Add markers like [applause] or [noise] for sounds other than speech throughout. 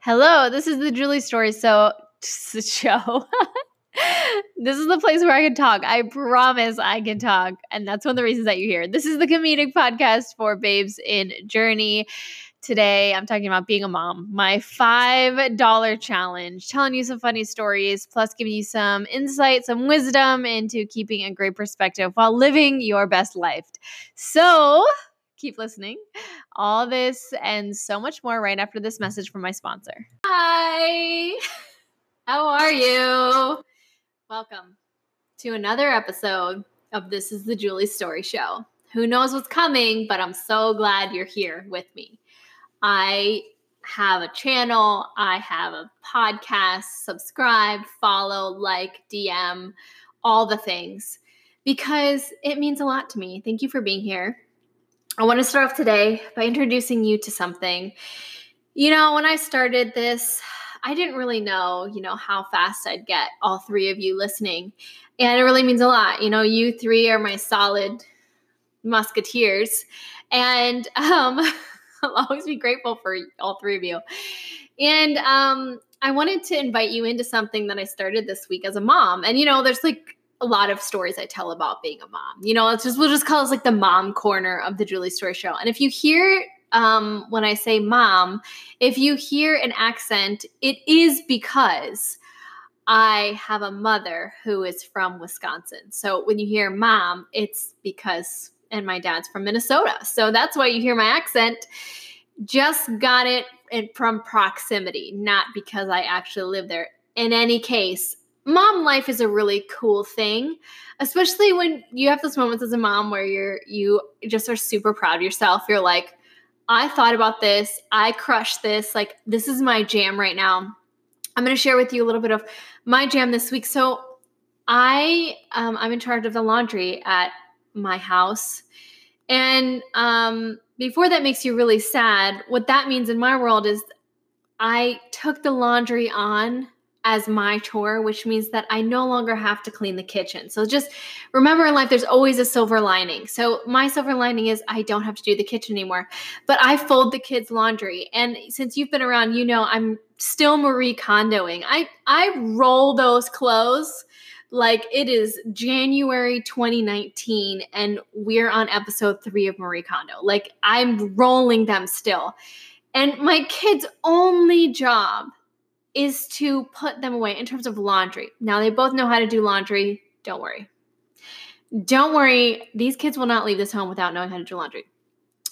Hello, this is the Julie Story So [laughs] the show. [laughs] this is the place where I can talk. I promise I can talk. And that's one of the reasons that you're here. This is the comedic podcast for babes in journey. Today, I'm talking about being a mom, my $5 challenge, telling you some funny stories, plus giving you some insight, some wisdom into keeping a great perspective while living your best life. So, keep listening. All this and so much more right after this message from my sponsor. Hi, how are you? Welcome to another episode of This is the Julie Story Show. Who knows what's coming, but I'm so glad you're here with me. I have a channel, I have a podcast, subscribe, follow, like, DM, all the things because it means a lot to me. Thank you for being here. I want to start off today by introducing you to something. You know, when I started this, I didn't really know, you know, how fast I'd get all three of you listening. And it really means a lot. You know, you three are my solid musketeers. And um, [laughs] I'll always be grateful for all three of you. And um, I wanted to invite you into something that I started this week as a mom. And, you know, there's like a lot of stories I tell about being a mom. You know, it's just we'll just call this like the mom corner of the Julie Story Show. And if you hear um, when I say mom, if you hear an accent, it is because I have a mother who is from Wisconsin. So when you hear mom, it's because, and my dad's from Minnesota. So that's why you hear my accent. Just got it from proximity, not because I actually live there. In any case, mom life is a really cool thing especially when you have those moments as a mom where you're you just are super proud of yourself. You're like i thought about this. I crushed this. Like this is my jam right now. I'm going to share with you a little bit of my jam this week. So i um, i'm in charge of the laundry at my house. And um, before that makes you really sad what that means in my world is i took the laundry on as my chore, which means that I no longer have to clean the kitchen. So just remember in life, there's always a silver lining. So my silver lining is I don't have to do the kitchen anymore, but I fold the kids' laundry. And since you've been around, you know I'm still Marie Kondoing. I I roll those clothes like it is January 2019 and we're on episode three of Marie Kondo. Like I'm rolling them still. And my kids' only job is to put them away in terms of laundry. Now, they both know how to do laundry. Don't worry. Don't worry. These kids will not leave this home without knowing how to do laundry.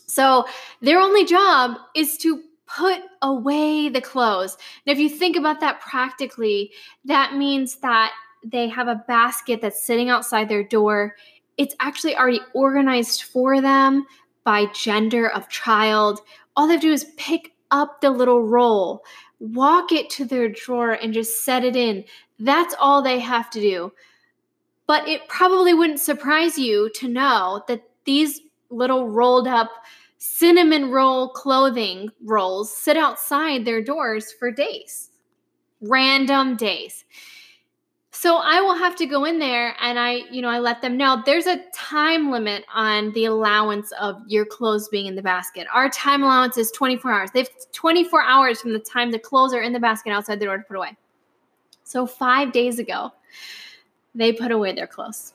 So, their only job is to put away the clothes. Now, if you think about that practically, that means that they have a basket that's sitting outside their door. It's actually already organized for them by gender of child. All they have to do is pick up the little roll walk it to their drawer and just set it in. That's all they have to do. But it probably wouldn't surprise you to know that these little rolled up cinnamon roll clothing rolls sit outside their doors for days, random days. So I will have to go in there and I, you know, I let them know there's a time limit on the allowance of your clothes being in the basket. Our time allowance is 24 hours. They have 24 hours from the time the clothes are in the basket outside the door to put away. So 5 days ago, they put away their clothes.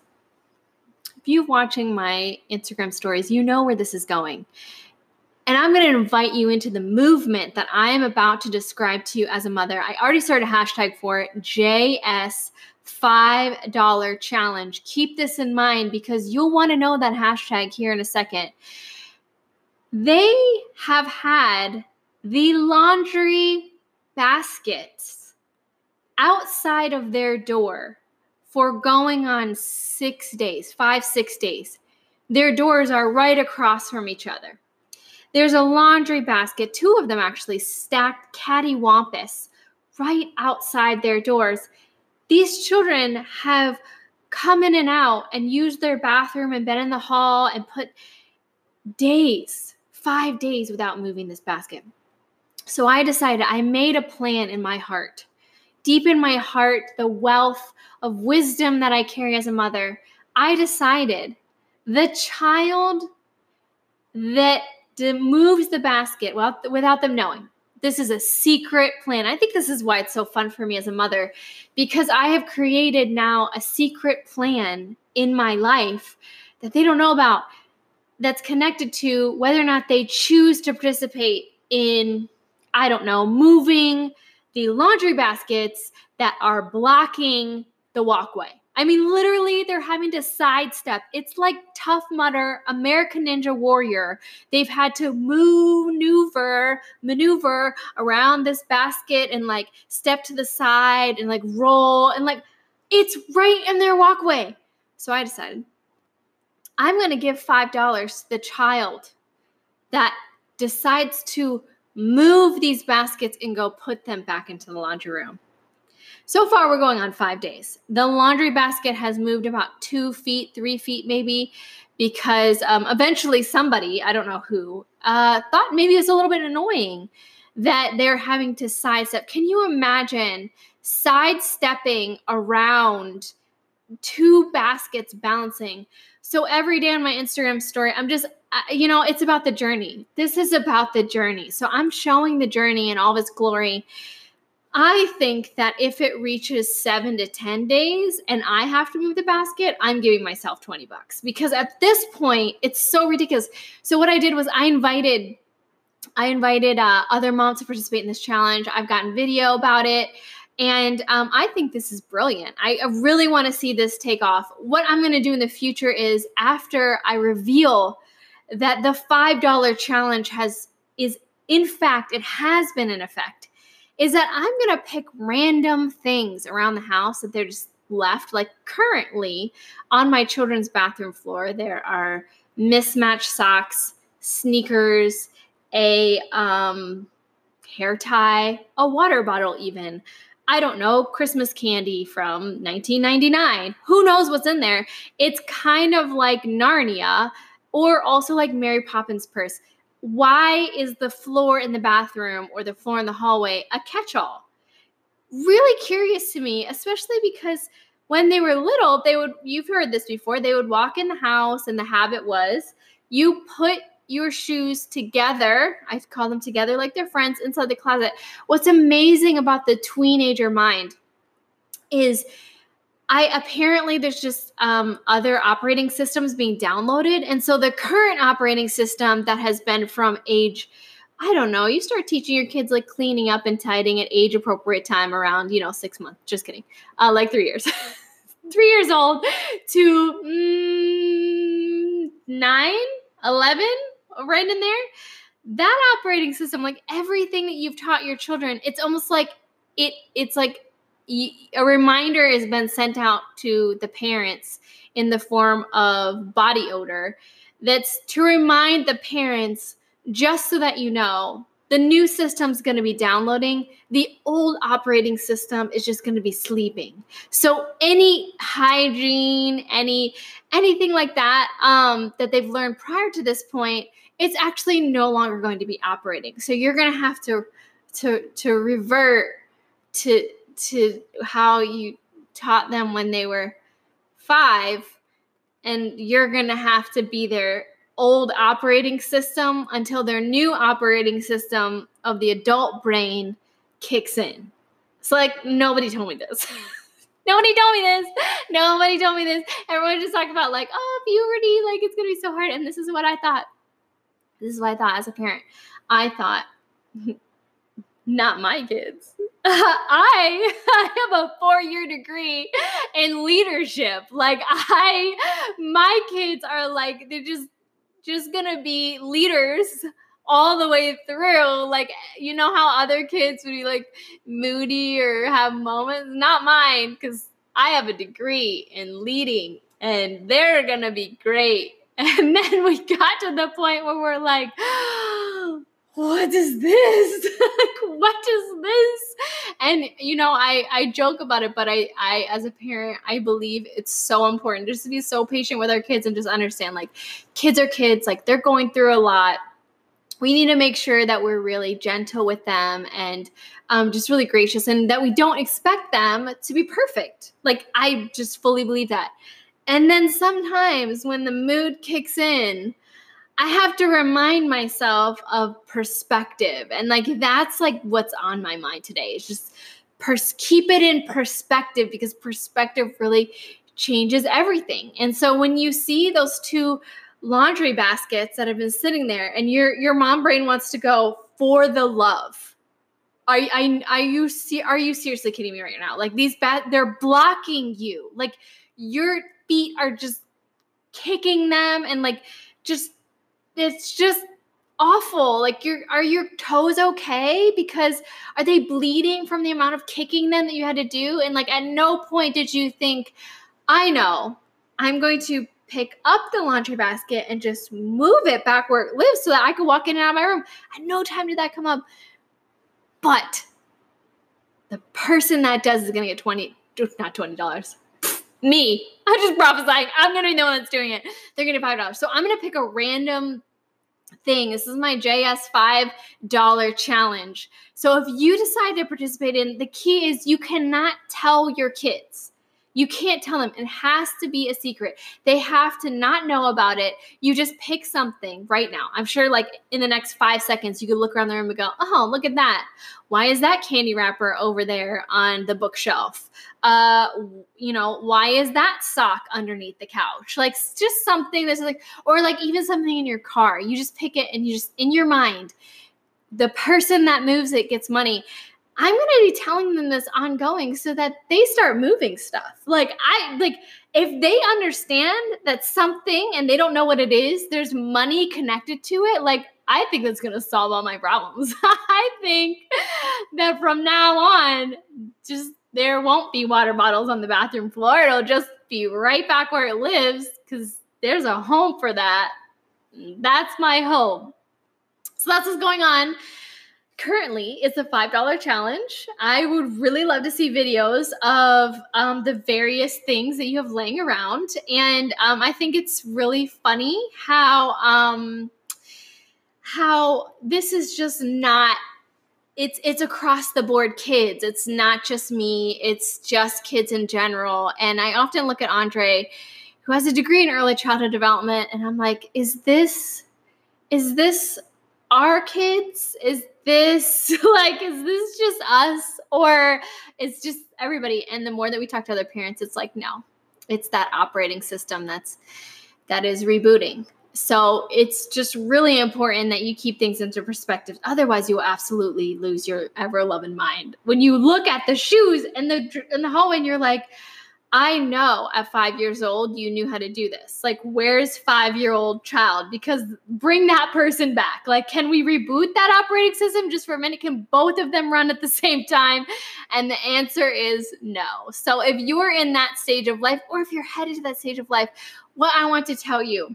If you're watching my Instagram stories, you know where this is going. And I'm going to invite you into the movement that I am about to describe to you as a mother. I already started a hashtag for it, JS $5 challenge. Keep this in mind because you'll want to know that hashtag here in a second. They have had the laundry baskets outside of their door for going on six days, five, six days. Their doors are right across from each other. There's a laundry basket, two of them actually stacked cattywampus right outside their doors. These children have come in and out and used their bathroom and been in the hall and put days, five days without moving this basket. So I decided, I made a plan in my heart. Deep in my heart, the wealth of wisdom that I carry as a mother, I decided the child that moves the basket without, without them knowing, this is a secret plan. I think this is why it's so fun for me as a mother because I have created now a secret plan in my life that they don't know about that's connected to whether or not they choose to participate in, I don't know, moving the laundry baskets that are blocking the walkway. I mean, literally, they're having to sidestep. It's like Tough Mudder, American Ninja Warrior. They've had to maneuver, maneuver around this basket and like step to the side and like roll and like it's right in their walkway. So I decided I'm going to give $5 to the child that decides to move these baskets and go put them back into the laundry room. So far, we're going on five days. The laundry basket has moved about two feet, three feet maybe, because um, eventually somebody, I don't know who, uh, thought maybe it's a little bit annoying that they're having to sidestep. Can you imagine sidestepping around two baskets balancing? So every day on my Instagram story, I'm just, you know, it's about the journey. This is about the journey. So I'm showing the journey in all of its glory. I think that if it reaches seven to 10 days and I have to move the basket, I'm giving myself 20 bucks because at this point, it's so ridiculous. So, what I did was I invited. I invited uh, other moms to participate in this challenge. I've gotten video about it. And um, I think this is brilliant. I really want to see this take off. What I'm going to do in the future is after I reveal that the $5 challenge has, is in fact, it has been in effect is that I'm going to pick random things around the house that they're just left. Like currently on my children's bathroom floor, there are mismatched socks, sneakers, a um, hair tie, a water bottle, even. I don't know, Christmas candy from 1999. Who knows what's in there? It's kind of like Narnia or also like Mary Poppins purse why is the floor in the bathroom or the floor in the hallway a catch all? Really curious to me, especially because when they were little, they would, you've heard this before, they would walk in the house and the habit was you put your shoes together. I call them together like they're friends inside the closet. What's amazing about the teenager mind is I apparently there's just um, other operating systems being downloaded, and so the current operating system that has been from age, I don't know, you start teaching your kids like cleaning up and tidying at age appropriate time around you know six months. Just kidding, uh, like three years, [laughs] three years old to mm, nine, eleven, right in there. That operating system, like everything that you've taught your children, it's almost like it. It's like a reminder has been sent out to the parents in the form of body odor that's to remind the parents just so that you know the new system's going to be downloading. The old operating system is just going to be sleeping. So any hygiene any anything like that um, that they've learned prior to this point it's actually no longer going to be operating. So you're going to have to to to revert to to how you taught them when they were five, and you're going to have to be their old operating system until their new operating system of the adult brain kicks in. It's like nobody told me this. [laughs] nobody told me this. Nobody told me this. Everyone just talked about like, oh, puberty, like it's gonna be so hard. And this is what I thought. This is what I thought as a parent. I thought, [laughs] not my kids. [laughs] I [laughs] I have a four year degree in leadership. Like I, my kids are like they're just just gonna be leaders all the way through. Like you know how other kids would be like moody or have moments. Not mine because I have a degree in leading, and they're gonna be great. [laughs] And then we got to the point where we're like what is this? [laughs] what is this? And you know, I I joke about it, but I I as a parent, I believe it's so important just to be so patient with our kids and just understand like kids are kids, like they're going through a lot. We need to make sure that we're really gentle with them and um, just really gracious, and that we don't expect them to be perfect. Like I just fully believe that. And then sometimes when the mood kicks in, I have to remind myself of perspective. And like that's like what's on my mind today. It's just pers- keep it in perspective because perspective really changes everything. And so when you see those two laundry baskets that have been sitting there and your your mom brain wants to go for the love. Are, I, are you see are you seriously kidding me right now? Like these bad they're blocking you. Like your feet are just kicking them and like just it's just awful. Like your are your toes okay? Because are they bleeding from the amount of kicking them that you had to do? And like at no point did you think, I know, I'm going to pick up the laundry basket and just move it back where it lives so that I could walk in and out of my room. At no time did that come up. But the person that does is gonna get 20, not $20 me. I'm just prophesying. I'm gonna be the one that's doing it. They're gonna five dollars. So I'm gonna pick a random thing. This is my JS $5 challenge. So if you decide to participate in, the key is you cannot tell your kids. You can't tell them. It has to be a secret. They have to not know about it. You just pick something right now. I'm sure, like, in the next five seconds, you could look around the room and go, oh, look at that. Why is that candy wrapper over there on the bookshelf? Uh, you know, why is that sock underneath the couch? Like, just something that's like, or like even something in your car. You just pick it and you just, in your mind, the person that moves it gets money. I'm going to be telling them this ongoing so that they start moving stuff. Like I like if they understand that something and they don't know what it is, there's money connected to it, like I think that's going to solve all my problems. [laughs] I think that from now on just there won't be water bottles on the bathroom floor. It'll just be right back where it lives cuz there's a home for that. That's my hope. So that's what's going on currently it's a $5 challenge. I would really love to see videos of um, the various things that you have laying around. And um, I think it's really funny how um, how this is just not it's it's across the board kids. It's not just me, it's just kids in general. And I often look at Andre who has a degree in early childhood development and I'm like, is this is this our kids? Is this [laughs] like is this just us or it's just everybody? And the more that we talk to other parents it's like no it's that operating system that's that is rebooting. So it's just really important that you keep things into perspective. Otherwise you will absolutely lose your ever loving mind. When you look at the shoes and the and the hallway and you're like I know at five years old you knew how to do this. Like, where's five year old child? Because bring that person back. Like, can we reboot that operating system just for a minute? Can both of them run at the [laughs] same time? And the answer is no. So, if you're in that stage of life, or if you're headed to that stage of life, what I want to tell you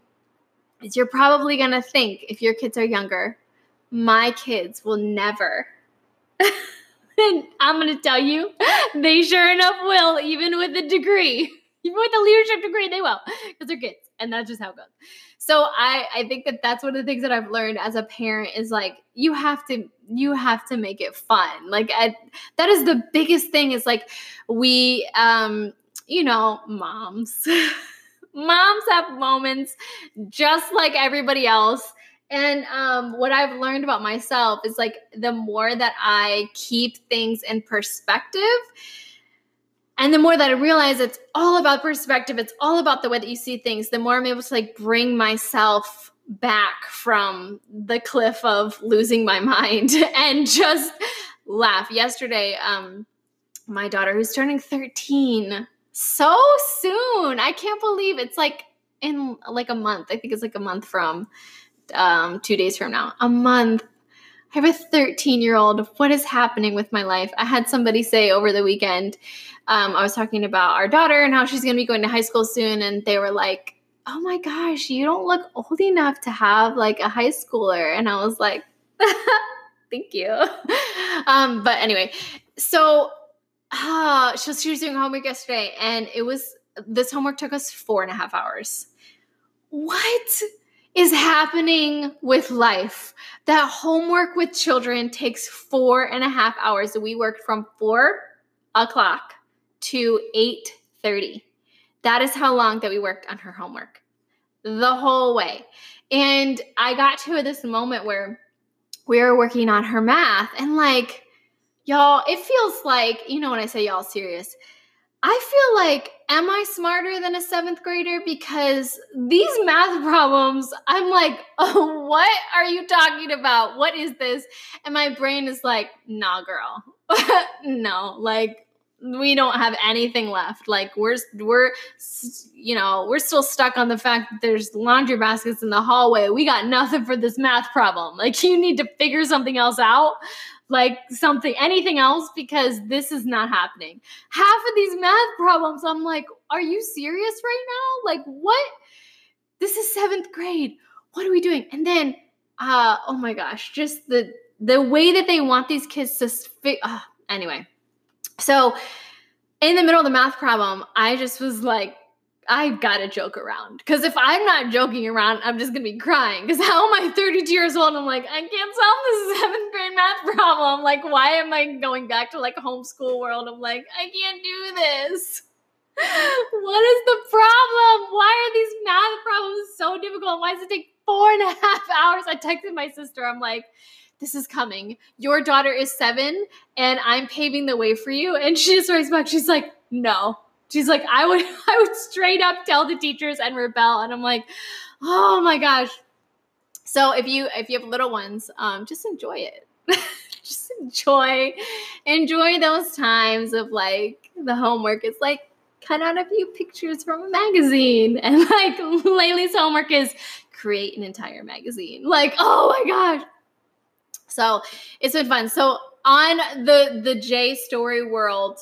is you're probably going to think, if your kids are younger, my kids will never. [laughs] And I'm going to tell you, they sure enough will, even with a degree. [laughs] Even with a leadership degree, they will, because they're kids. And that's just how it goes. So I, I think that that's one of the things that I've learned as a parent is like, you have to, you have to make it fun. Like I, that is the biggest thing is like, we, um, you know, moms, [laughs] moms have moments just like everybody else and um, what I've learned about myself is like the more that I keep things in perspective, and the more that I realize it's all about perspective, it's all about the way that you see things, the more I'm able to like bring myself back from the cliff of losing my mind [laughs] and just laugh. Yesterday, um, my daughter, who's turning 13, so soon. I can't believe it's like in like a month. I think it's like a month from um, two days from now, a month. I have a 13 year old. What is happening with my life? I had somebody say over the weekend, um, I was talking about our daughter and how she's going to be going to high school soon. And they were like, oh my gosh, you don't look old enough to have like a high schooler. And I was like, [laughs] thank you. [laughs] Um, but anyway, so uh, she was doing homework yesterday and it was, this homework took us four and a half hours. What? Is happening with life. That homework with children takes four and a half hours. We worked from four o'clock to 8:30. That is how long that we worked on her homework. the whole way. And I got to this moment where we were working on her math and like y'all it feels like you know when i say y'all serious i feel like am i smarter than a seventh grader? Because these math [laughs] problems i'm like oh [laughs] what are you talking about? What is this? And my brain is like nah girl. [laughs] No like we don't have anything left. Like we're we're you know we're still stuck on the fact that there's laundry baskets in the hallway. We got nothing for this math problem. Like you need to figure something else out like something anything else because this is not happening. Half of these math problems i'm like are you serious right now? Like what? This is seventh grade. What are we doing? And then uh oh my gosh just the the way that they want these kids to fit uh, anyway. So in the middle of the math problem, I just was like, I gotta joke around. Because if I'm not joking around, I'm just gonna be crying. Because how am I 32 years old? I'm like, I can't solve this [laughs] seventh grade math problem. Like, why am I going back to like a homeschool world? I'm like, I can't do this. [laughs] what is the problem? Why are these math problems so difficult? Why does it take four and a [laughs] half hours? I texted my sister. I'm like, this is coming. Your daughter is seven and I'm paving the way for you. And she just writes back, she's like, no. She's like, I would [laughs] I would straight up tell the teachers and rebel. And I'm like, oh my gosh. So if you if you have little ones, um, just enjoy it. [laughs] just enjoy enjoy those times of like the homework is like cut out a few pictures from a magazine [laughs] and like Laylee's homework is create an entire magazine. Like, oh my gosh. So it's been fun. So on the the J story world,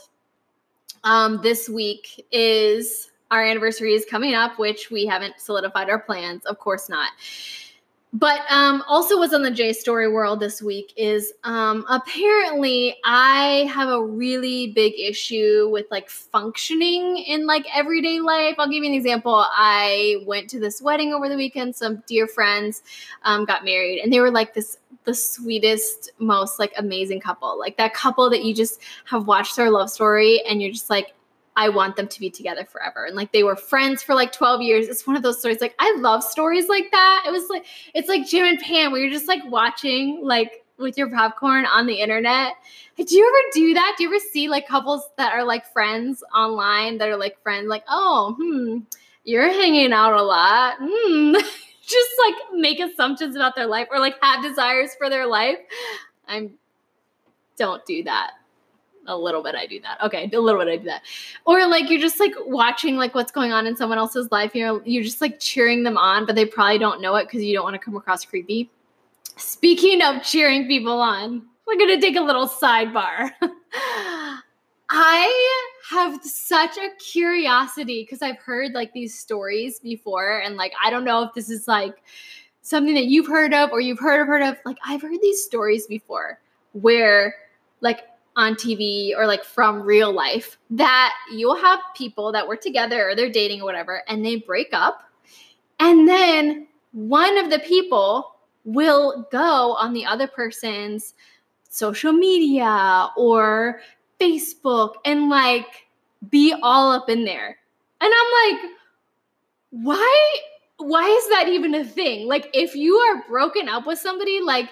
um, this week is our anniversary is coming up, which we haven't solidified our plans. Of course not. But um, also, what's on the J Story world this week is um, apparently I have a really big issue with like functioning in like everyday life. I'll give you an example. I went to this wedding over the weekend. Some dear friends um, got married, and they were like this the sweetest, most like amazing couple. Like that couple that you just have watched their love story, and you're just like, I want them to be together forever. And like they were friends for like 12 years. It's one of those stories. Like I love stories like that. It was like it's like Jim and Pam where you're just like watching like with your popcorn on the internet. Do you ever do that? Do you ever see like couples that are like friends online that are like friends like, "Oh, hmm, you're hanging out a lot." Hmm. [laughs] just like make assumptions about their life or like have desires for their life. I'm don't do that a little bit I do that. Okay, a little bit I do that. Or like you're just like watching like what's going on in someone else's life. You're you're just like cheering them on, but they probably don't know it because you don't want to come across creepy. Speaking of cheering people on, we're gonna take a little sidebar. [laughs] I have such a curiosity because I've heard like these stories before, and like I don't know if this is like something that you've heard of or you've heard of heard of. Like I've heard these stories before where like on TV or like from real life that you'll have people that were together or they're dating or whatever and they break up and then one of the people will go on the other person's social media or Facebook and like be all up in there. And I'm like why why is that even a thing? Like if you are broken up with somebody like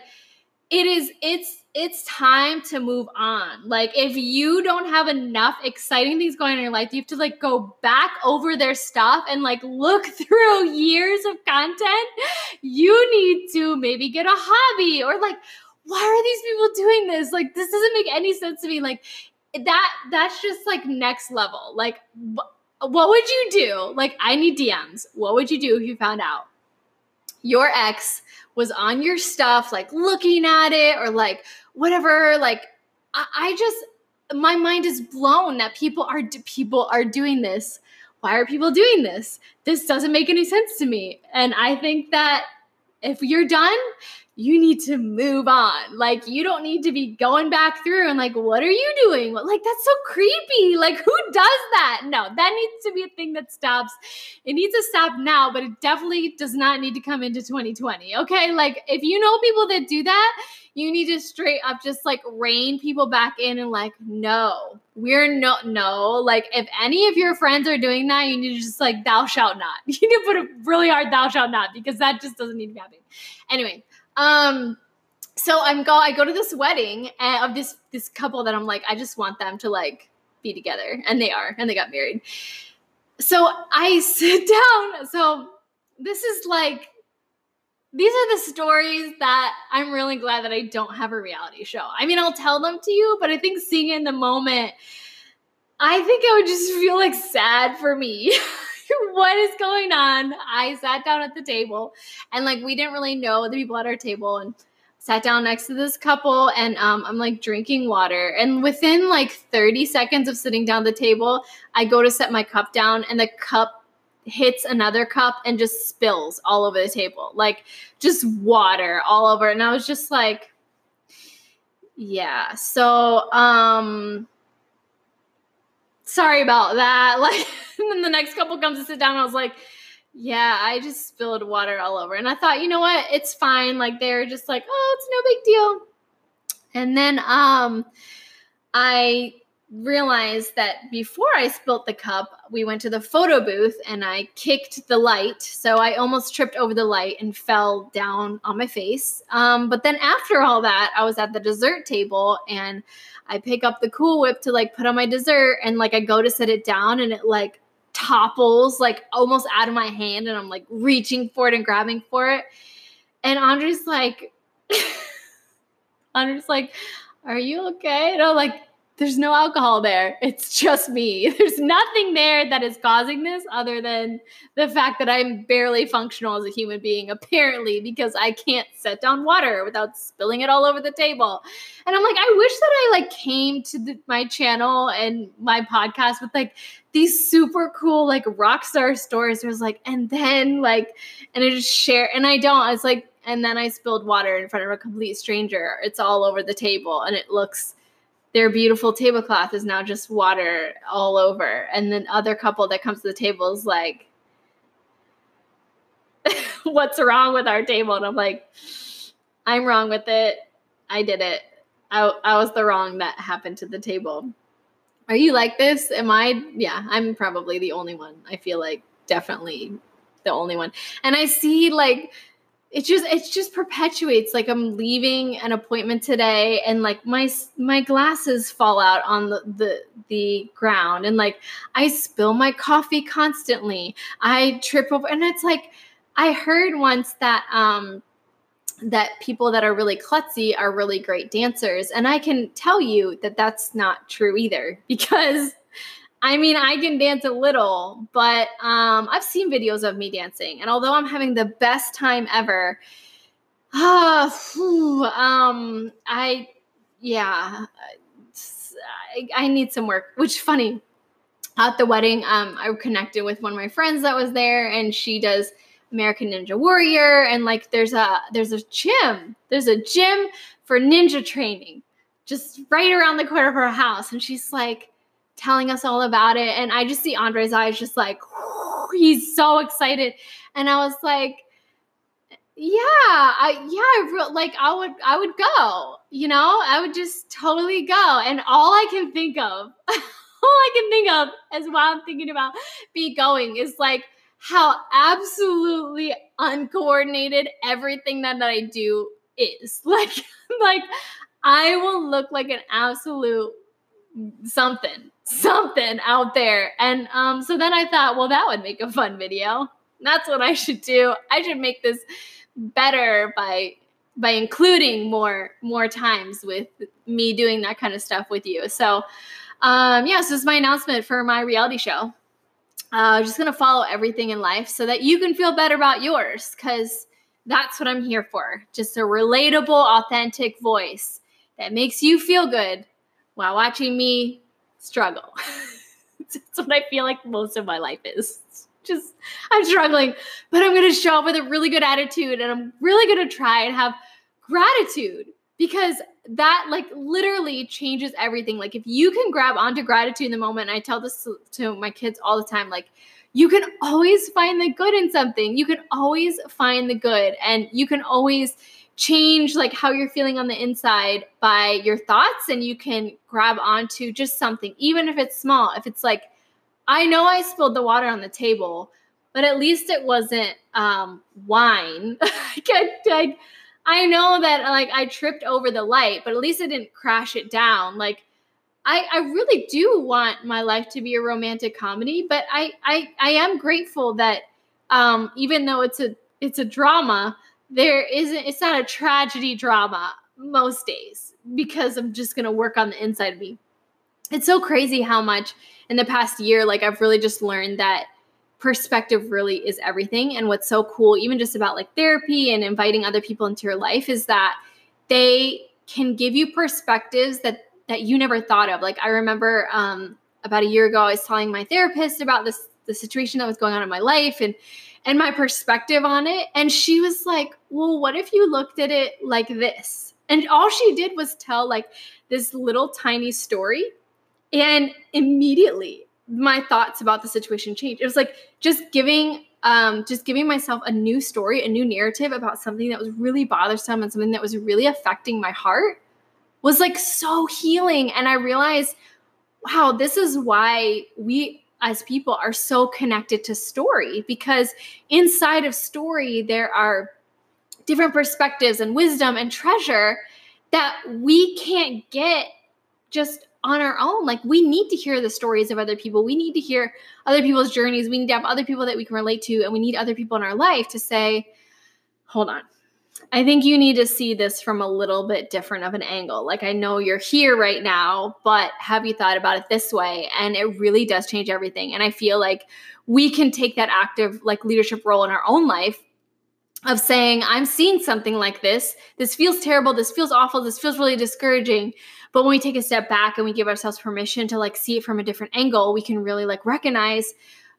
it is it's it's time to move on. Like if you don't have enough exciting things going on in your life, you have to like go back over their stuff and like look [laughs] through years of content. You need to maybe get a hobby or like why are these people doing this? Like this doesn't make any sense to me. Like that that's just like next level. Like what would you do? Like I need DMs. What would you do if you found out your ex was on your stuff, like looking at it or like whatever. Like, I, I just, my mind is blown that people are people are doing this. Why are people doing this? This doesn't make any sense to me. And I think that if you're done, you need to move on. Like, you don't need to be going back through and, like, what are you doing? Like, that's so creepy. Like, who does that? No, that needs to be a thing that stops. It needs to stop now, but it definitely does not need to come into 2020. Okay. Like, if you know people that do that, you need to straight up just like rein people back in and, like, no, we're no, no. Like, if any of your friends are doing that, you need to just like, thou shalt not. [laughs] You need to put a really hard thou shalt not because that just doesn't need to be happening. Anyway, um, so I'm go I go to this wedding of this this couple that I'm like I just want them to like be together and they are and they got married. So I [laughs] sit down. So this is like these are the stories that I'm really glad that I don't have a reality show. I mean, I'll tell them to you, but I think seeing in the moment, I think it would just feel like sad for me. [laughs] [laughs] what is going on? I sat down at the table and like we didn't really know the people at our table and sat down next to this couple and um, I'm like drinking water. And within like 30 seconds of sitting down the table, I go to set my cup down and the cup hits another cup and just spills all over the table. Like just water all over. And I was just like, yeah. So, um, sorry about that. [laughs] Like, and then the next couple comes to sit down, I was like, yeah, I just spilled water all over. And I thought, you know what? It's fine. Like, they're just like, oh, it's no big deal. And then um, I realized that before I spilt the cup, we went to the photo booth and I kicked the light. So I almost tripped over the light and fell down on my face. Um, but then after all that, I was at the dessert table and I pick up the Cool Whip to like put on my dessert and like I go to set it down and it like topples like almost out of my hand and I'm like reaching for it and grabbing for it. And Andre's like, [laughs] Andre's like, Are you okay? And I'm like, there's no alcohol there. It's just me. [laughs] There's nothing there that is causing this other than the fact that I'm barely functional as a human being, apparently, because I can't set down water without spilling it all over the table. And I'm like, I wish that I like came to the, my channel and my podcast with like these super cool like rock star stories. It was like, and then like, and I just share, and I don't. It's like, and then I spilled water in front of a complete stranger. It's all over the table, and it looks their beautiful tablecloth is now just water all over. And then other couple that comes to the table is like, [laughs] what's wrong with our table? And I'm like, I'm wrong with it. I did it. I, I was the wrong that happened to the table. Are you like this? Am I? Yeah, I'm probably the only one. I feel like definitely the only one. And I see like it just it just perpetuates like i'm leaving an appointment today and like my my glasses fall out on the the, the ground and like i spill my coffee constantly. I trip over and it's like i heard once that um that people that are really klutzy are really great dancers and i can tell you that that's not true either [laughs] because I mean, I can dance a little, but um, I've seen videos of me dancing, and although I'm having the best time ever, uh, whew, um, I, yeah, I, I, need some work. Which funny, at the wedding, um, I connected with one of my friends that was there, and she does American Ninja Warrior, and like there's a there's a gym, there's a gym for ninja training, just right around the corner of her house, and she's like telling us all about it. And I just see Andre's eyes just like, [laughs] he's so excited. And I was like, yeah, I yeah, I re- like I would I would go, you know? I would just totally go. And all I can think of, [laughs] all I can think of as while I'm thinking about be going is like how absolutely uncoordinated everything that, that I do is. [laughs] Like like I will look like an absolute something something out there. And um, so then I thought, well, that would make a fun video. That's what I should do. I should make this better by by including more more times with me doing that kind of stuff with you. So um, yeah, so this is my announcement for my reality show. Uh, just gonna follow everything in life so that you can feel better about yours, because that's what I'm here for. Just a relatable, authentic voice that makes you feel good while watching me struggle. [laughs] That's what I feel like most of my life is. Just, I'm struggling, but I'm going to show up with a really good attitude and I'm really going to try and have gratitude because that like literally changes everything. Like if you can grab onto gratitude in the moment, I tell this to, to my kids all the time, like you can always find the good in something. You can always find the good and you can always change like how you're feeling on the inside by your thoughts and you can grab onto just something even if it's small. If it's like I know I spilled the water on the table, but at least it wasn't um, wine. [laughs] I, I know that like I tripped over the light, but at least I didn't crash it down. Like I, I really do want my life to be a romantic comedy, but I, I, I am grateful that um, even though it's a it's a drama, there isn't it's not a tragedy drama most days because I'm just gonna work on the inside of me. It's so crazy how much in the past year, like I've really just learned that perspective really is everything. And what's so cool, even just about like therapy and inviting other people into your life, is that they can give you perspectives that that you never thought of. Like I remember um, about a year ago, I was telling my therapist about this the situation that was going on in my life and and my perspective on it, and she was like, "Well, what if you looked at it like this?" And all she did was tell like this little tiny story, and immediately my thoughts about the situation changed. It was like just giving um, just giving myself a new story, a new narrative about something that was really bothersome and something that was really affecting my heart was like so healing. And I realized, wow, this is why we as people are so connected to story because inside of story, there are different perspectives and wisdom and treasure that we can't get just on our own. Like we need to hear the stories of other people. We need to hear other people's journeys. We need to have other people that we can relate to, and we need other people in our life to say, hold on. I think you need to see this from a little bit different of an angle. Like, I know you're here right now, but have you thought about it this way? And it really does change everything. And I feel like we can take that active, like, leadership role in our own life of saying, I'm seeing something like this. This feels terrible. This feels awful. This feels really discouraging. But when we take a step back and we give ourselves permission to like see it from a different angle, we can really like recognize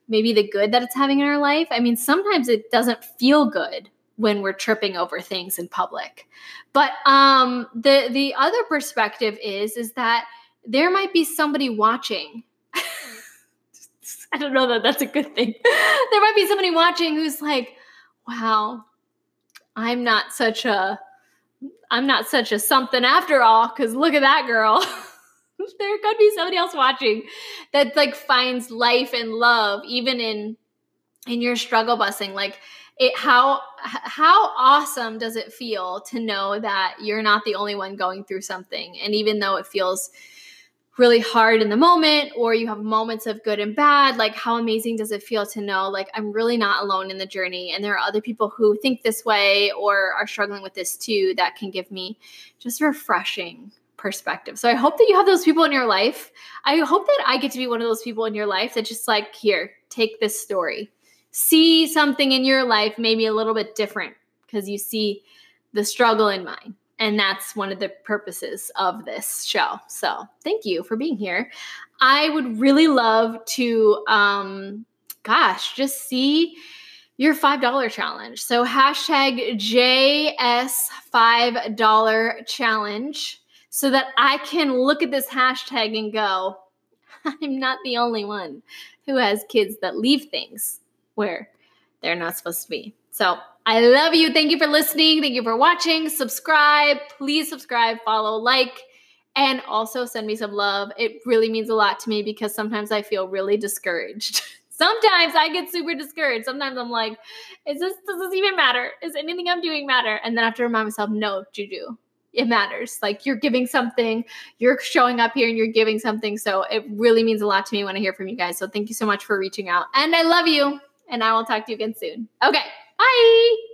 maybe the good that it's having in our life. I mean, sometimes it doesn't feel good when we're tripping over things in public. But um the the other perspective is is that there might be somebody watching. [laughs] I don't know that that's a good thing. there might be somebody watching who's like, "Wow, I'm not such a I'm not such a something after all cuz look at that girl." [laughs] there could be somebody else watching that like finds life and love even in in your struggle busing like it how how awesome does it feel to know that you're not the only one going through something? And even though it feels really hard in the moment or you have moments of good and bad like how amazing does it feel to know like i'm really not alone in the journey and there are other people who think this way or are struggling with this too that can give me just refreshing perspective. So i hope that you have those people in your life. I hope that i get to be one of those people in your life that just like here take this story see something in your life maybe a little bit different because you see the struggle in mine and that's one of the purposes of this show. So thank you for being here. I would really love to, um, gosh, just see your $5 challenge. So hashtag JS5 Dollar challenge so that I can look at this hashtag and go, [laughs] I'm not the only one who has kids that leave things where they're not supposed to be. So I love you. Thank you for listening. Thank you for watching. Subscribe. Please subscribe, follow, like, and also send me some love. It really means a lot to me because sometimes I feel really discouraged. [laughs] sometimes I get super discouraged. Sometimes I'm like, is this does this even matter? Is anything I'm doing matter? And then I have to remind myself, no, Juju, it matters. Like you're giving something, you're showing up here and you're giving something. So it really means a lot to me when I hear from you guys. So thank you so much for reaching out. And I love you. And I will talk to you again soon. Okay. Bye.